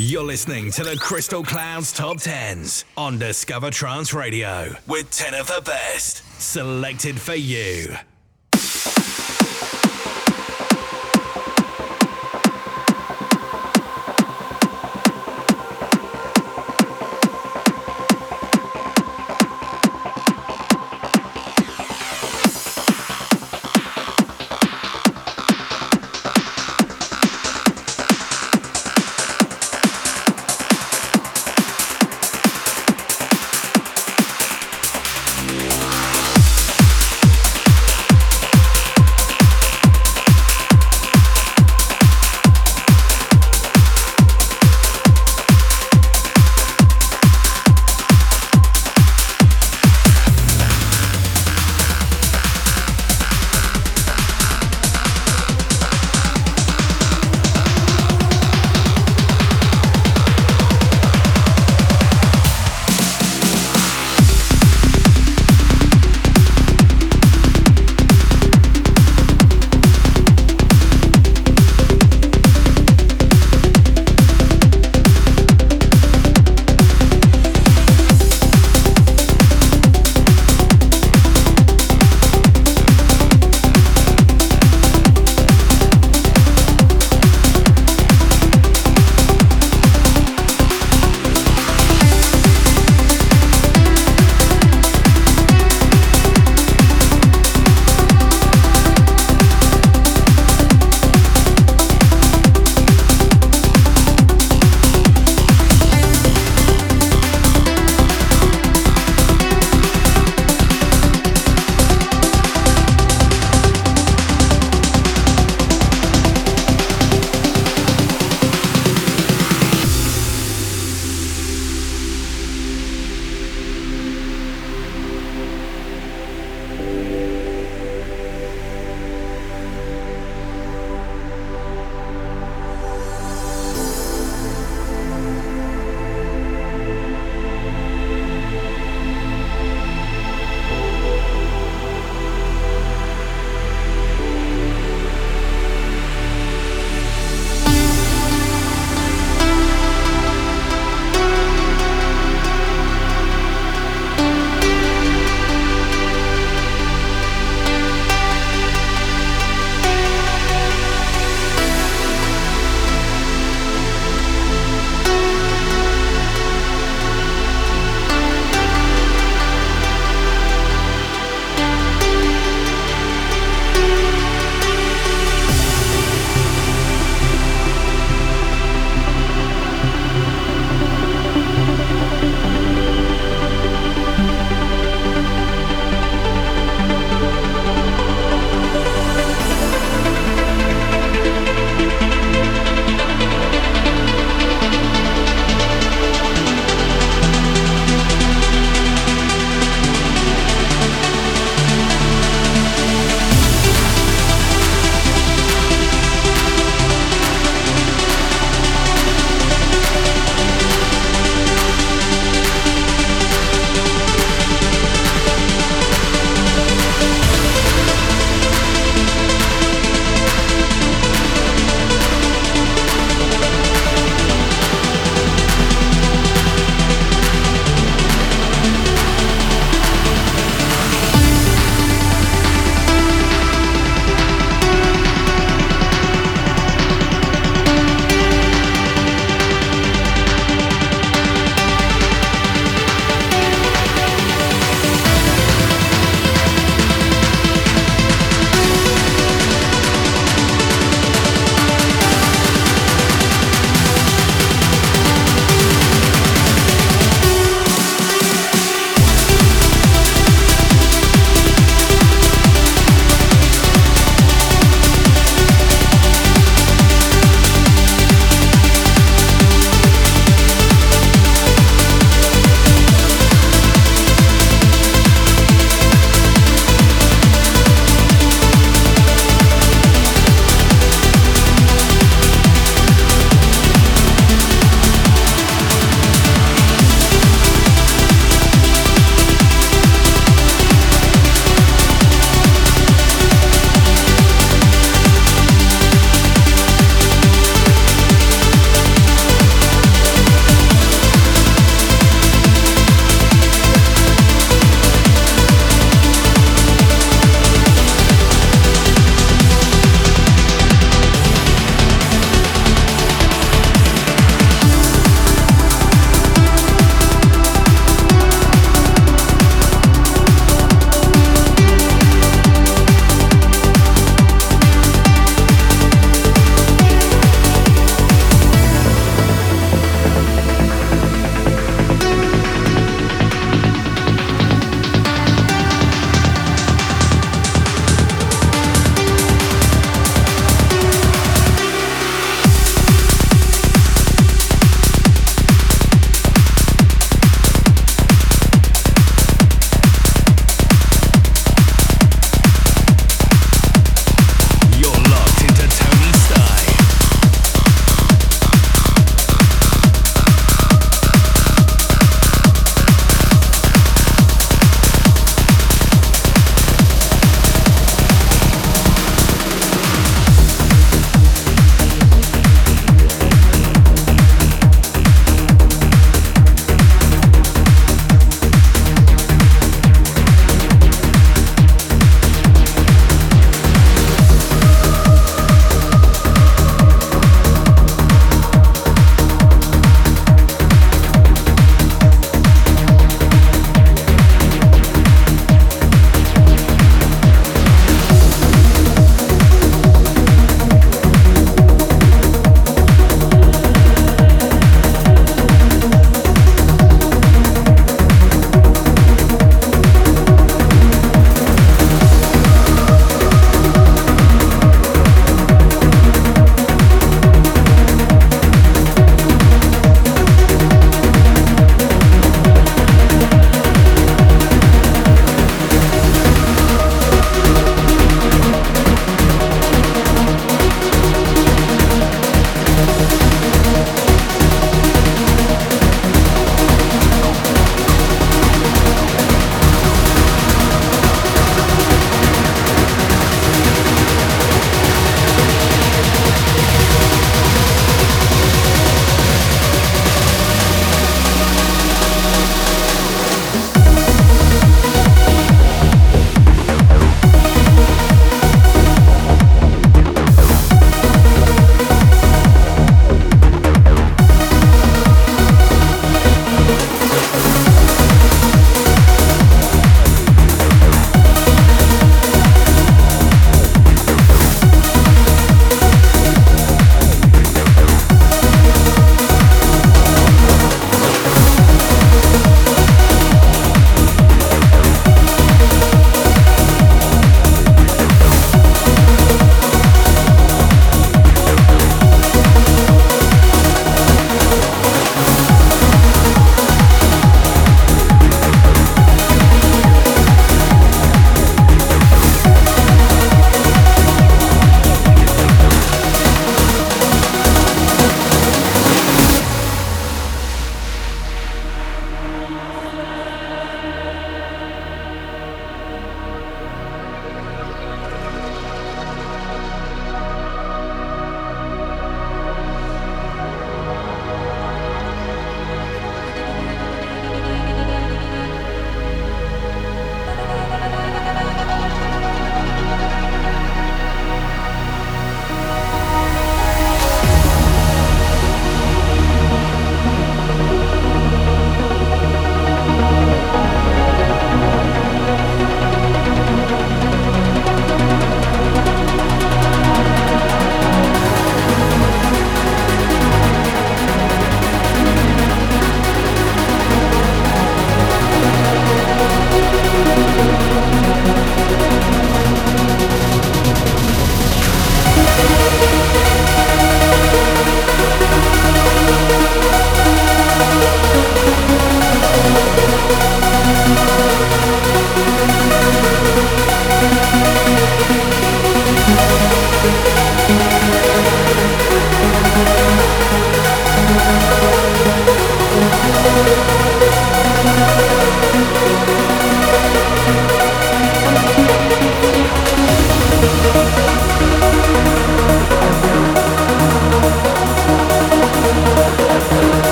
You're listening to the Crystal Clouds Top 10s on Discover Trance Radio with 10 of the best selected for you.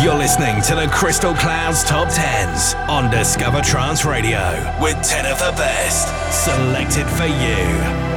You're listening to the Crystal Clouds Top 10s on Discover Trance Radio with 10 of the best selected for you.